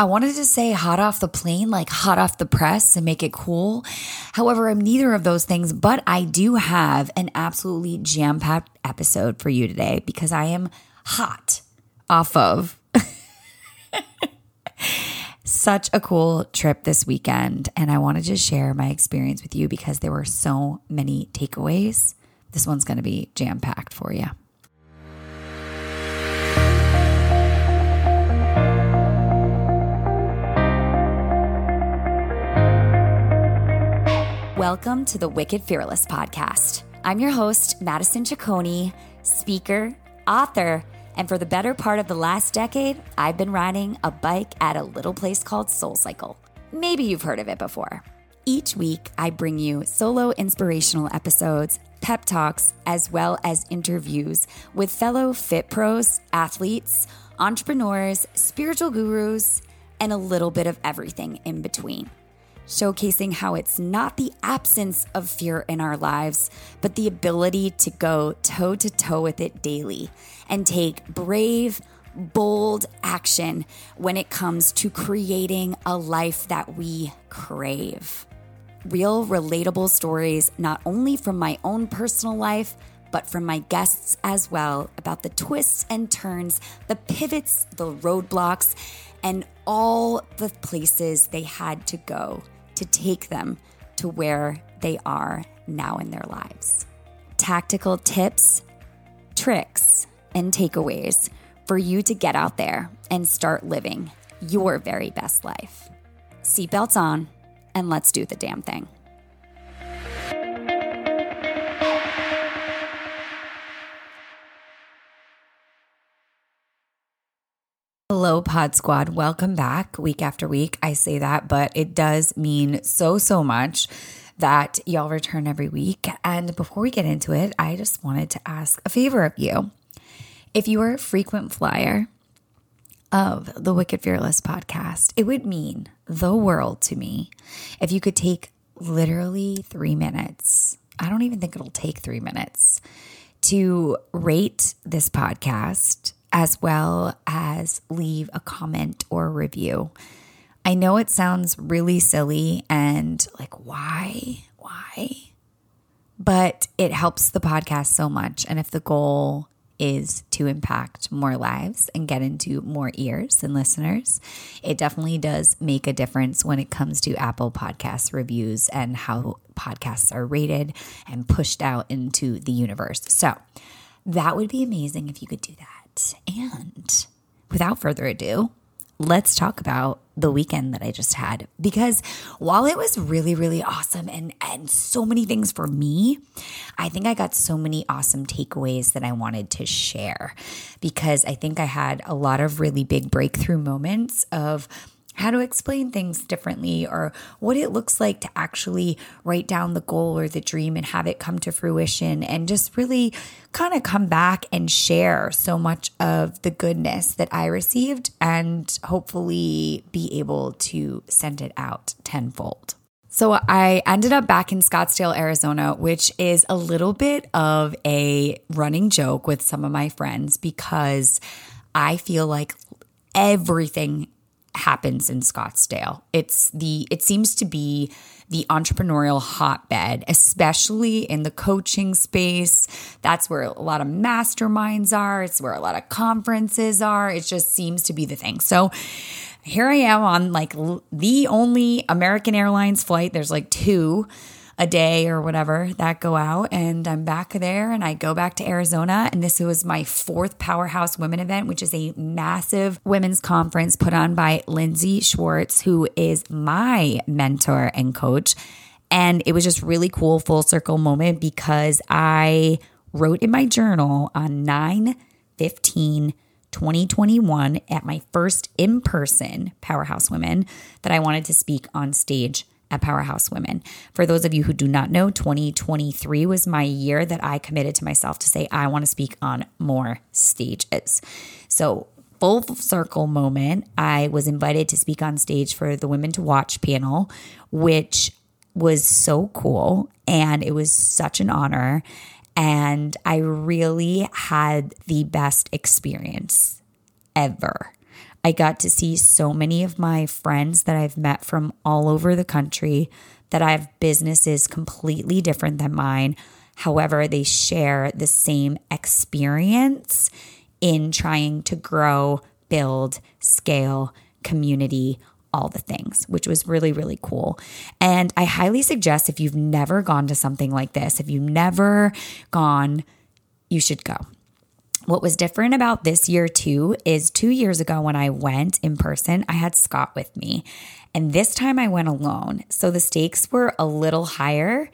I wanted to say hot off the plane, like hot off the press and make it cool. However, I'm neither of those things, but I do have an absolutely jam packed episode for you today because I am hot off of such a cool trip this weekend. And I wanted to share my experience with you because there were so many takeaways. This one's going to be jam packed for you. Welcome to the Wicked Fearless podcast. I'm your host, Madison Ciccone, speaker, author, and for the better part of the last decade, I've been riding a bike at a little place called Soul Cycle. Maybe you've heard of it before. Each week, I bring you solo inspirational episodes, pep talks, as well as interviews with fellow fit pros, athletes, entrepreneurs, spiritual gurus, and a little bit of everything in between showcasing how it's not the absence of fear in our lives, but the ability to go toe to toe with it daily and take brave, bold action when it comes to creating a life that we crave. Real, relatable stories, not only from my own personal life, but from my guests as well, about the twists and turns, the pivots, the roadblocks, and all the places they had to go to take them to where they are now in their lives. Tactical tips, tricks, and takeaways for you to get out there and start living your very best life. Seatbelts on, and let's do the damn thing. Hello, Pod Squad. Welcome back week after week. I say that, but it does mean so, so much that y'all return every week. And before we get into it, I just wanted to ask a favor of you. If you are a frequent flyer of the Wicked Fearless podcast, it would mean the world to me if you could take literally three minutes. I don't even think it'll take three minutes to rate this podcast as well as leave a comment or a review. I know it sounds really silly and like, why? Why? But it helps the podcast so much. And if the goal is to impact more lives and get into more ears and listeners, it definitely does make a difference when it comes to Apple Podcast reviews and how podcasts are rated and pushed out into the universe. So that would be amazing if you could do that. And without further ado, let's talk about the weekend that I just had. Because while it was really really awesome and and so many things for me, I think I got so many awesome takeaways that I wanted to share. Because I think I had a lot of really big breakthrough moments of how to explain things differently or what it looks like to actually write down the goal or the dream and have it come to fruition and just really kind of come back and share so much of the goodness that I received and hopefully be able to send it out tenfold. So I ended up back in Scottsdale, Arizona, which is a little bit of a running joke with some of my friends because I feel like everything happens in Scottsdale. It's the it seems to be the entrepreneurial hotbed, especially in the coaching space. That's where a lot of masterminds are. It's where a lot of conferences are. It just seems to be the thing. So here I am on like the only American Airlines flight. There's like two a day or whatever that go out. And I'm back there and I go back to Arizona. And this was my fourth Powerhouse Women event, which is a massive women's conference put on by Lindsay Schwartz, who is my mentor and coach. And it was just really cool, full circle moment because I wrote in my journal on 9 15 2021 at my first in person Powerhouse Women that I wanted to speak on stage at Powerhouse Women. For those of you who do not know, 2023 was my year that I committed to myself to say, I want to speak on more stages. So, full circle moment, I was invited to speak on stage for the Women to Watch panel, which was so cool. And it was such an honor. And I really had the best experience ever. I got to see so many of my friends that I've met from all over the country that I have businesses completely different than mine. However, they share the same experience in trying to grow, build, scale, community, all the things, which was really, really cool. And I highly suggest if you've never gone to something like this, if you've never gone, you should go. What was different about this year, too, is two years ago when I went in person, I had Scott with me. And this time I went alone. So the stakes were a little higher.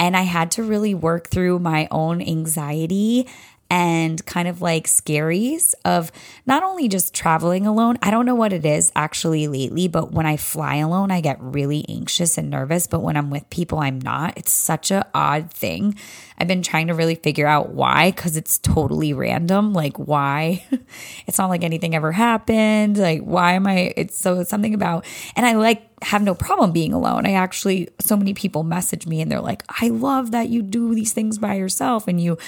And I had to really work through my own anxiety and kind of like scaries of not only just traveling alone. I don't know what it is actually lately, but when I fly alone, I get really anxious and nervous. But when I'm with people, I'm not. It's such a odd thing. I've been trying to really figure out why because it's totally random. Like, why? it's not like anything ever happened. Like, why am I? It's so it's something about, and I like have no problem being alone. I actually, so many people message me and they're like, I love that you do these things by yourself and you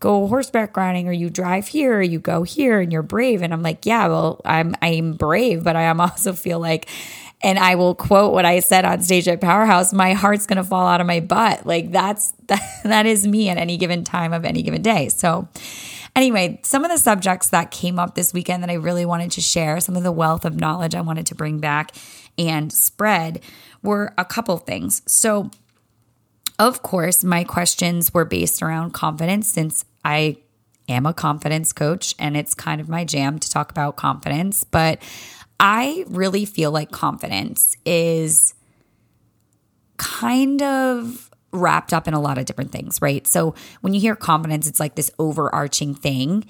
go horseback riding or you drive here or you go here and you're brave. And I'm like, yeah, well, I'm, I'm brave, but I am also feel like, and I will quote what I said on stage at Powerhouse, my heart's going to fall out of my butt. Like that's, that, that is me at any given time of any given day. So, Anyway, some of the subjects that came up this weekend that I really wanted to share, some of the wealth of knowledge I wanted to bring back and spread were a couple things. So, of course, my questions were based around confidence since I am a confidence coach and it's kind of my jam to talk about confidence. But I really feel like confidence is kind of wrapped up in a lot of different things, right? So when you hear confidence, it's like this overarching thing.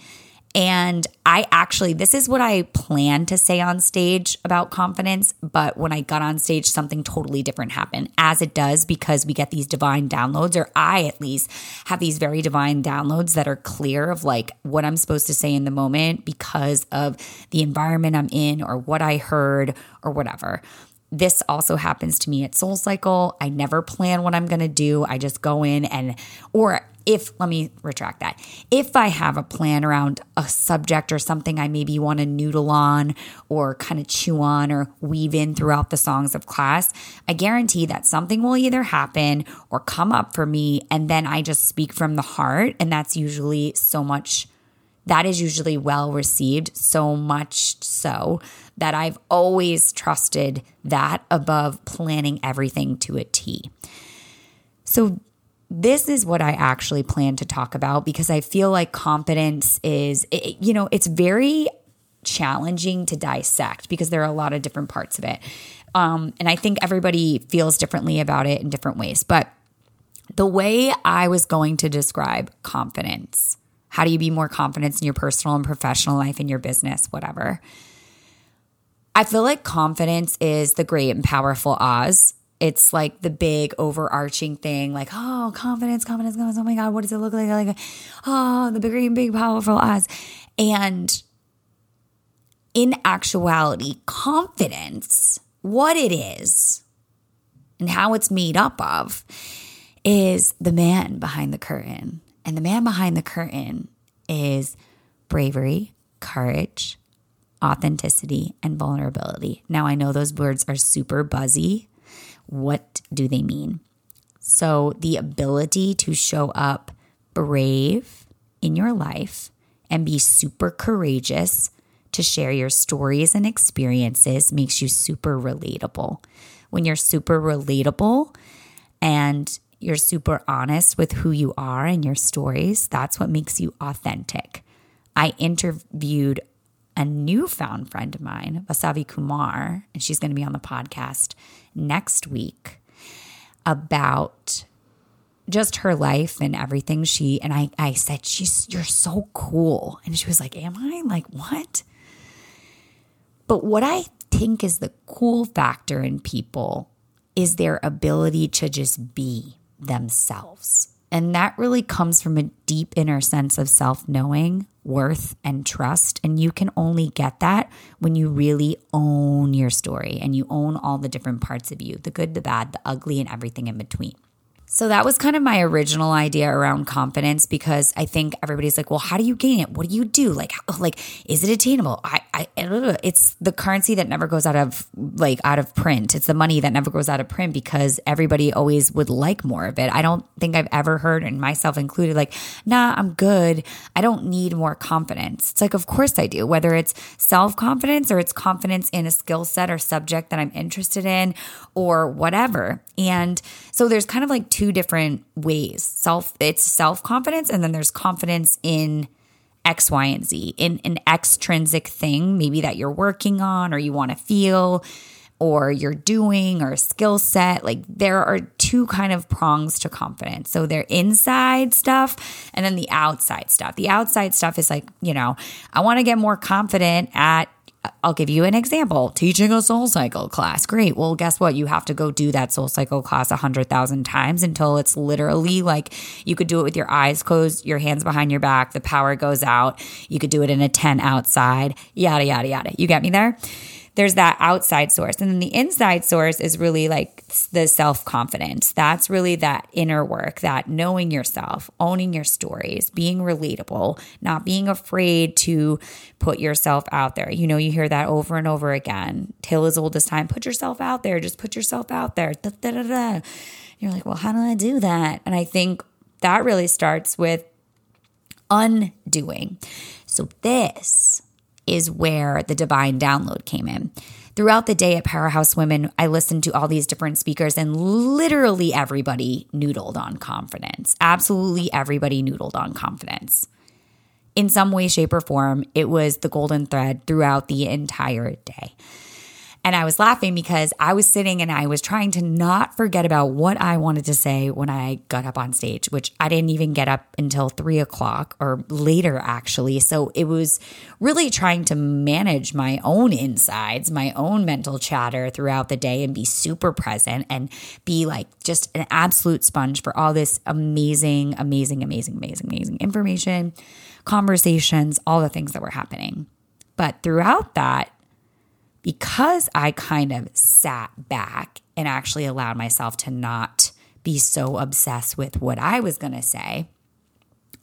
And I actually, this is what I plan to say on stage about confidence. But when I got on stage, something totally different happened, as it does because we get these divine downloads, or I at least have these very divine downloads that are clear of like what I'm supposed to say in the moment because of the environment I'm in, or what I heard, or whatever this also happens to me at Soul Cycle. I never plan what I'm going to do. I just go in and, or if, let me retract that. If I have a plan around a subject or something I maybe want to noodle on or kind of chew on or weave in throughout the songs of class, I guarantee that something will either happen or come up for me. And then I just speak from the heart. And that's usually so much that is usually well received, so much so that I've always trusted that above planning everything to a T. So, this is what I actually plan to talk about because I feel like confidence is, it, you know, it's very challenging to dissect because there are a lot of different parts of it. Um, and I think everybody feels differently about it in different ways. But the way I was going to describe confidence how do you be more confident in your personal and professional life, in your business, whatever? I feel like confidence is the great and powerful Oz. It's like the big overarching thing, like, oh, confidence, confidence, confidence. Oh my God, what does it look like? Like, oh, the big, great, big, powerful Oz. And in actuality, confidence, what it is and how it's made up of, is the man behind the curtain. And the man behind the curtain is bravery, courage, authenticity, and vulnerability. Now, I know those words are super buzzy. What do they mean? So, the ability to show up brave in your life and be super courageous to share your stories and experiences makes you super relatable. When you're super relatable and you're super honest with who you are and your stories, that's what makes you authentic. I interviewed a newfound friend of mine, Vasavi Kumar, and she's going to be on the podcast next week about just her life and everything. She and I I said she's you're so cool. And she was like am I? Like what? But what I think is the cool factor in people is their ability to just be themselves. And that really comes from a deep inner sense of self knowing, worth, and trust. And you can only get that when you really own your story and you own all the different parts of you the good, the bad, the ugly, and everything in between. So that was kind of my original idea around confidence because I think everybody's like, well, how do you gain it? What do you do? Like, like, is it attainable? I, I, it's the currency that never goes out of like out of print. It's the money that never goes out of print because everybody always would like more of it. I don't think I've ever heard, and myself included, like, nah, I'm good. I don't need more confidence. It's like, of course I do, whether it's self confidence or it's confidence in a skill set or subject that I'm interested in or whatever. And so there's kind of like two different ways. Self, it's self confidence, and then there's confidence in X, Y, and Z in an extrinsic thing, maybe that you're working on or you want to feel or you're doing or a skill set. Like there are two kind of prongs to confidence. So they're inside stuff and then the outside stuff. The outside stuff is like, you know, I want to get more confident at I'll give you an example. Teaching a soul cycle class. Great. Well, guess what? You have to go do that soul cycle class a hundred thousand times until it's literally like you could do it with your eyes closed, your hands behind your back, the power goes out. You could do it in a tent outside, yada, yada, yada. You get me there? There's that outside source. And then the inside source is really like the self confidence. That's really that inner work, that knowing yourself, owning your stories, being relatable, not being afraid to put yourself out there. You know, you hear that over and over again. Tale as old as time. Put yourself out there. Just put yourself out there. Da, da, da. You're like, well, how do I do that? And I think that really starts with undoing. So, this is where the divine download came in. Throughout the day at Powerhouse Women, I listened to all these different speakers, and literally everybody noodled on confidence. Absolutely everybody noodled on confidence. In some way, shape, or form, it was the golden thread throughout the entire day. And I was laughing because I was sitting and I was trying to not forget about what I wanted to say when I got up on stage, which I didn't even get up until three o'clock or later, actually. So it was really trying to manage my own insides, my own mental chatter throughout the day and be super present and be like just an absolute sponge for all this amazing, amazing, amazing, amazing, amazing information, conversations, all the things that were happening. But throughout that, because I kind of sat back and actually allowed myself to not be so obsessed with what I was going to say,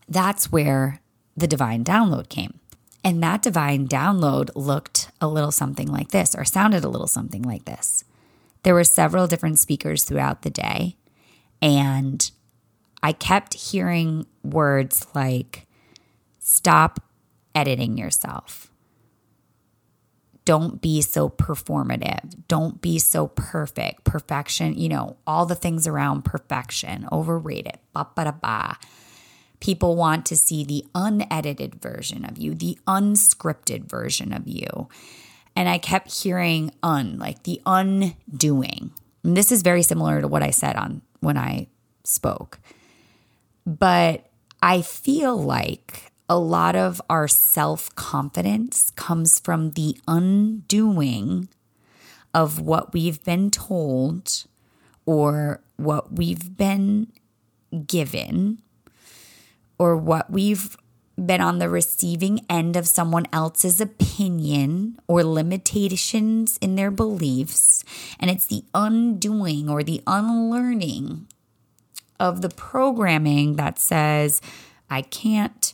that's where the divine download came. And that divine download looked a little something like this or sounded a little something like this. There were several different speakers throughout the day, and I kept hearing words like, stop editing yourself don't be so performative. Don't be so perfect. Perfection, you know, all the things around perfection, overrated. Ba ba da ba. People want to see the unedited version of you, the unscripted version of you. And I kept hearing un, like the undoing. And this is very similar to what I said on when I spoke. But I feel like a lot of our self confidence comes from the undoing of what we've been told or what we've been given or what we've been on the receiving end of someone else's opinion or limitations in their beliefs. And it's the undoing or the unlearning of the programming that says, I can't,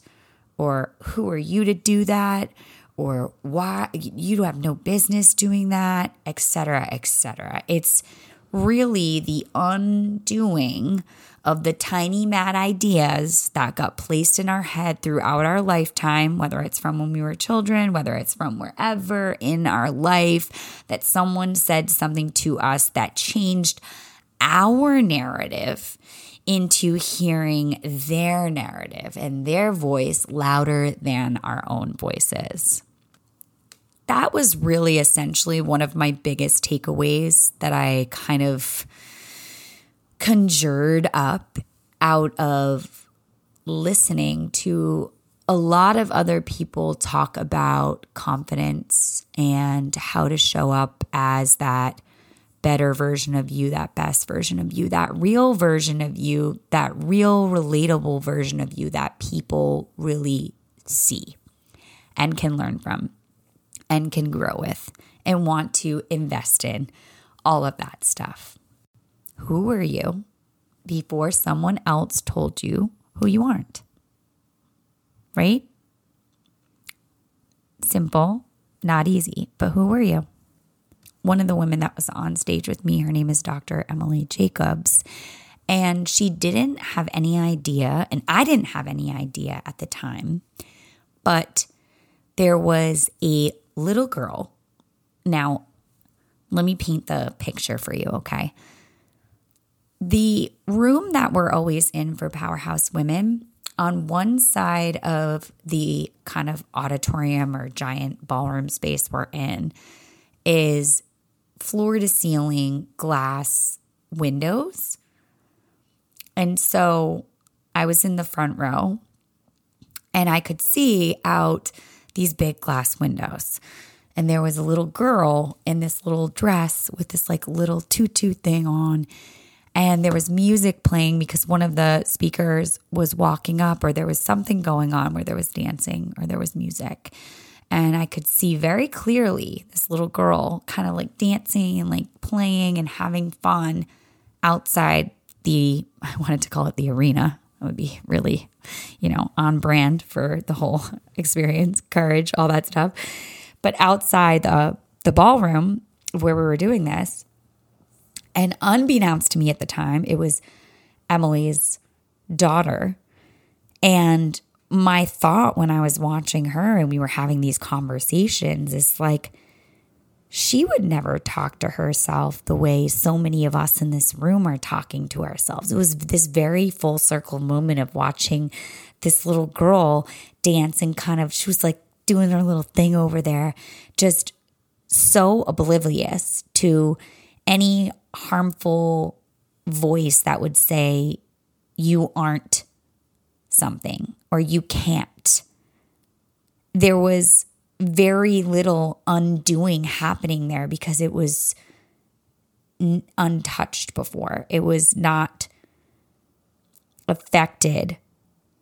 or who are you to do that? Or why you have no business doing that etc etc it's really the undoing of the tiny mad ideas that got placed in our head throughout our lifetime, whether it's from when we were children, whether it's from wherever in our life, that someone said something to us that changed our narrative into hearing their narrative and their voice louder than our own voices. That was really essentially one of my biggest takeaways that I kind of conjured up out of listening to a lot of other people talk about confidence and how to show up as that better version of you, that best version of you, that real version of you, that real relatable version of you that people really see and can learn from and can grow with and want to invest in all of that stuff. Who were you before someone else told you who you aren't? Right? Simple, not easy. But who were you? One of the women that was on stage with me, her name is Dr. Emily Jacobs. And she didn't have any idea, and I didn't have any idea at the time, but there was a little girl. Now, let me paint the picture for you, okay? The room that we're always in for Powerhouse Women, on one side of the kind of auditorium or giant ballroom space we're in, is floor to ceiling glass windows. And so I was in the front row and I could see out these big glass windows. And there was a little girl in this little dress with this like little tutu thing on. And there was music playing because one of the speakers was walking up or there was something going on where there was dancing or there was music and i could see very clearly this little girl kind of like dancing and like playing and having fun outside the i wanted to call it the arena it would be really you know on brand for the whole experience courage all that stuff but outside the, the ballroom where we were doing this, and unbeknownst to me at the time, it was Emily's daughter. And my thought when I was watching her and we were having these conversations is like, she would never talk to herself the way so many of us in this room are talking to ourselves. It was this very full circle moment of watching this little girl dance and kind of, she was like doing her little thing over there, just so oblivious to any harmful voice that would say, you aren't something or you can't. There was very little undoing happening there because it was n- untouched before. It was not affected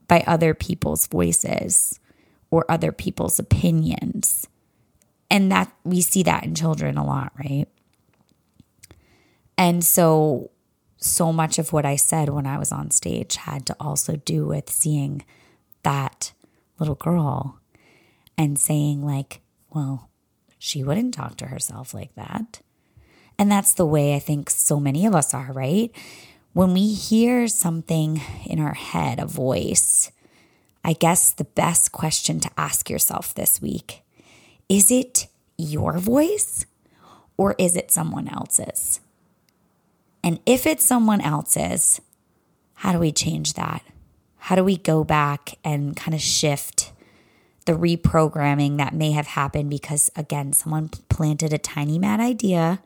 by other people's voices or other people's opinions. And that we see that in children a lot, right? And so, so much of what I said when I was on stage had to also do with seeing that little girl and saying, like, well, she wouldn't talk to herself like that. And that's the way I think so many of us are, right? When we hear something in our head, a voice, I guess the best question to ask yourself this week is it your voice or is it someone else's? And if it's someone else's, how do we change that? How do we go back and kind of shift the reprogramming that may have happened because, again, someone planted a tiny mad idea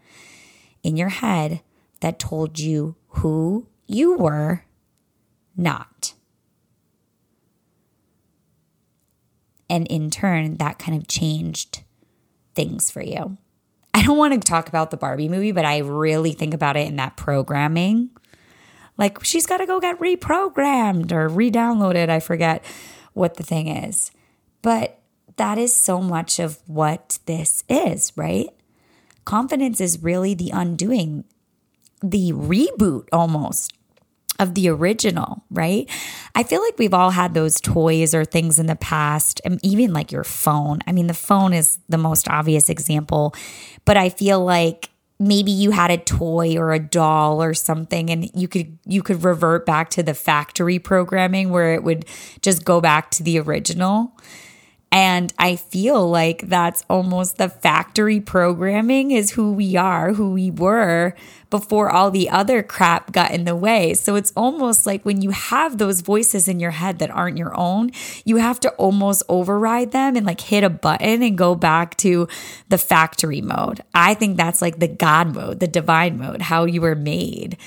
in your head that told you who you were not? And in turn, that kind of changed things for you. I don't want to talk about the Barbie movie, but I really think about it in that programming. Like she's got to go get reprogrammed or re downloaded. I forget what the thing is. But that is so much of what this is, right? Confidence is really the undoing, the reboot almost of the original, right? I feel like we've all had those toys or things in the past, and even like your phone. I mean, the phone is the most obvious example, but I feel like maybe you had a toy or a doll or something and you could you could revert back to the factory programming where it would just go back to the original and I feel like that's almost the factory programming is who we are, who we were before all the other crap got in the way. So it's almost like when you have those voices in your head that aren't your own, you have to almost override them and like hit a button and go back to the factory mode. I think that's like the God mode, the divine mode, how you were made.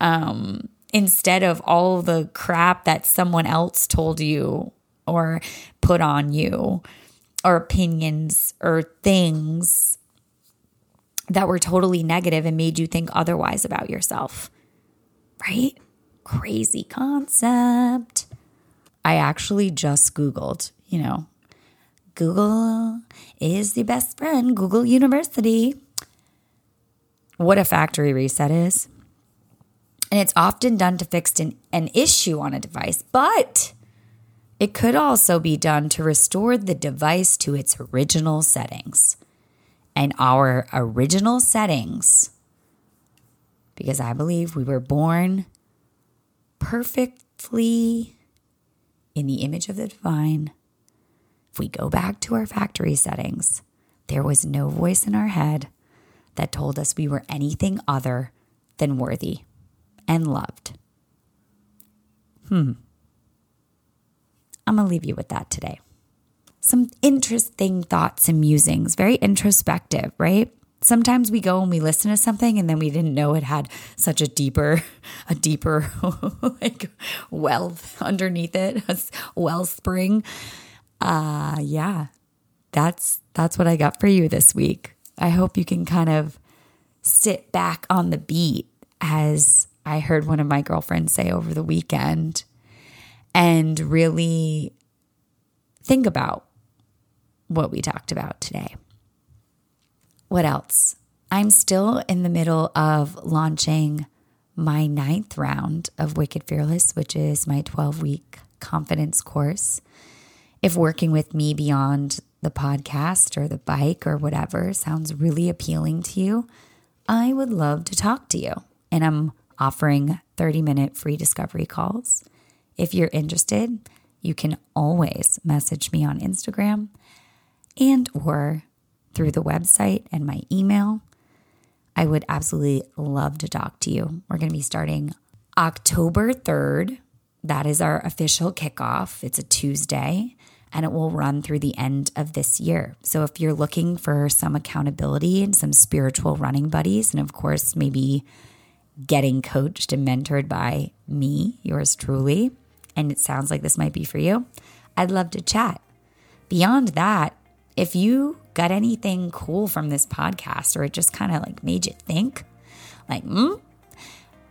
Um, instead of all the crap that someone else told you or put on you or opinions or things that were totally negative and made you think otherwise about yourself. Right? Crazy concept. I actually just Googled, you know, Google is the best friend, Google University. What a factory reset is. And it's often done to fix an, an issue on a device, but It could also be done to restore the device to its original settings. And our original settings, because I believe we were born perfectly in the image of the divine. If we go back to our factory settings, there was no voice in our head that told us we were anything other than worthy and loved. Hmm. I'm going to leave you with that today. Some interesting thoughts and musings, very introspective, right? Sometimes we go and we listen to something and then we didn't know it had such a deeper, a deeper like well underneath it, a wellspring. Uh yeah. That's that's what I got for you this week. I hope you can kind of sit back on the beat as I heard one of my girlfriends say over the weekend and really think about what we talked about today. What else? I'm still in the middle of launching my ninth round of Wicked Fearless, which is my 12 week confidence course. If working with me beyond the podcast or the bike or whatever sounds really appealing to you, I would love to talk to you. And I'm offering 30 minute free discovery calls. If you're interested, you can always message me on Instagram and or through the website and my email. I would absolutely love to talk to you. We're going to be starting October 3rd. That is our official kickoff. It's a Tuesday and it will run through the end of this year. So if you're looking for some accountability and some spiritual running buddies, and of course, maybe getting coached and mentored by me, yours truly, and it sounds like this might be for you, I'd love to chat. Beyond that, if you got anything cool from this podcast or it just kind of like made you think, like, hmm,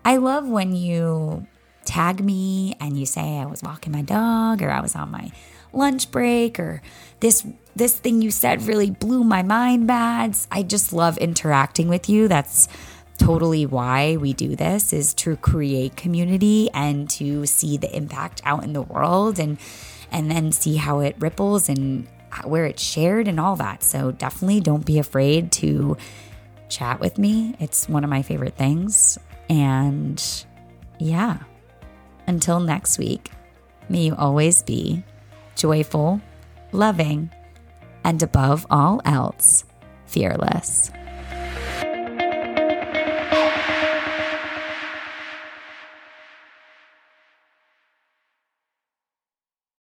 I love when you tag me and you say I was walking my dog or I was on my lunch break or this this thing you said really blew my mind bads. I just love interacting with you. That's totally why we do this is to create community and to see the impact out in the world and and then see how it ripples and where it's shared and all that. So definitely don't be afraid to chat with me. It's one of my favorite things. And yeah, until next week, may you always be joyful, loving, and above all else, fearless.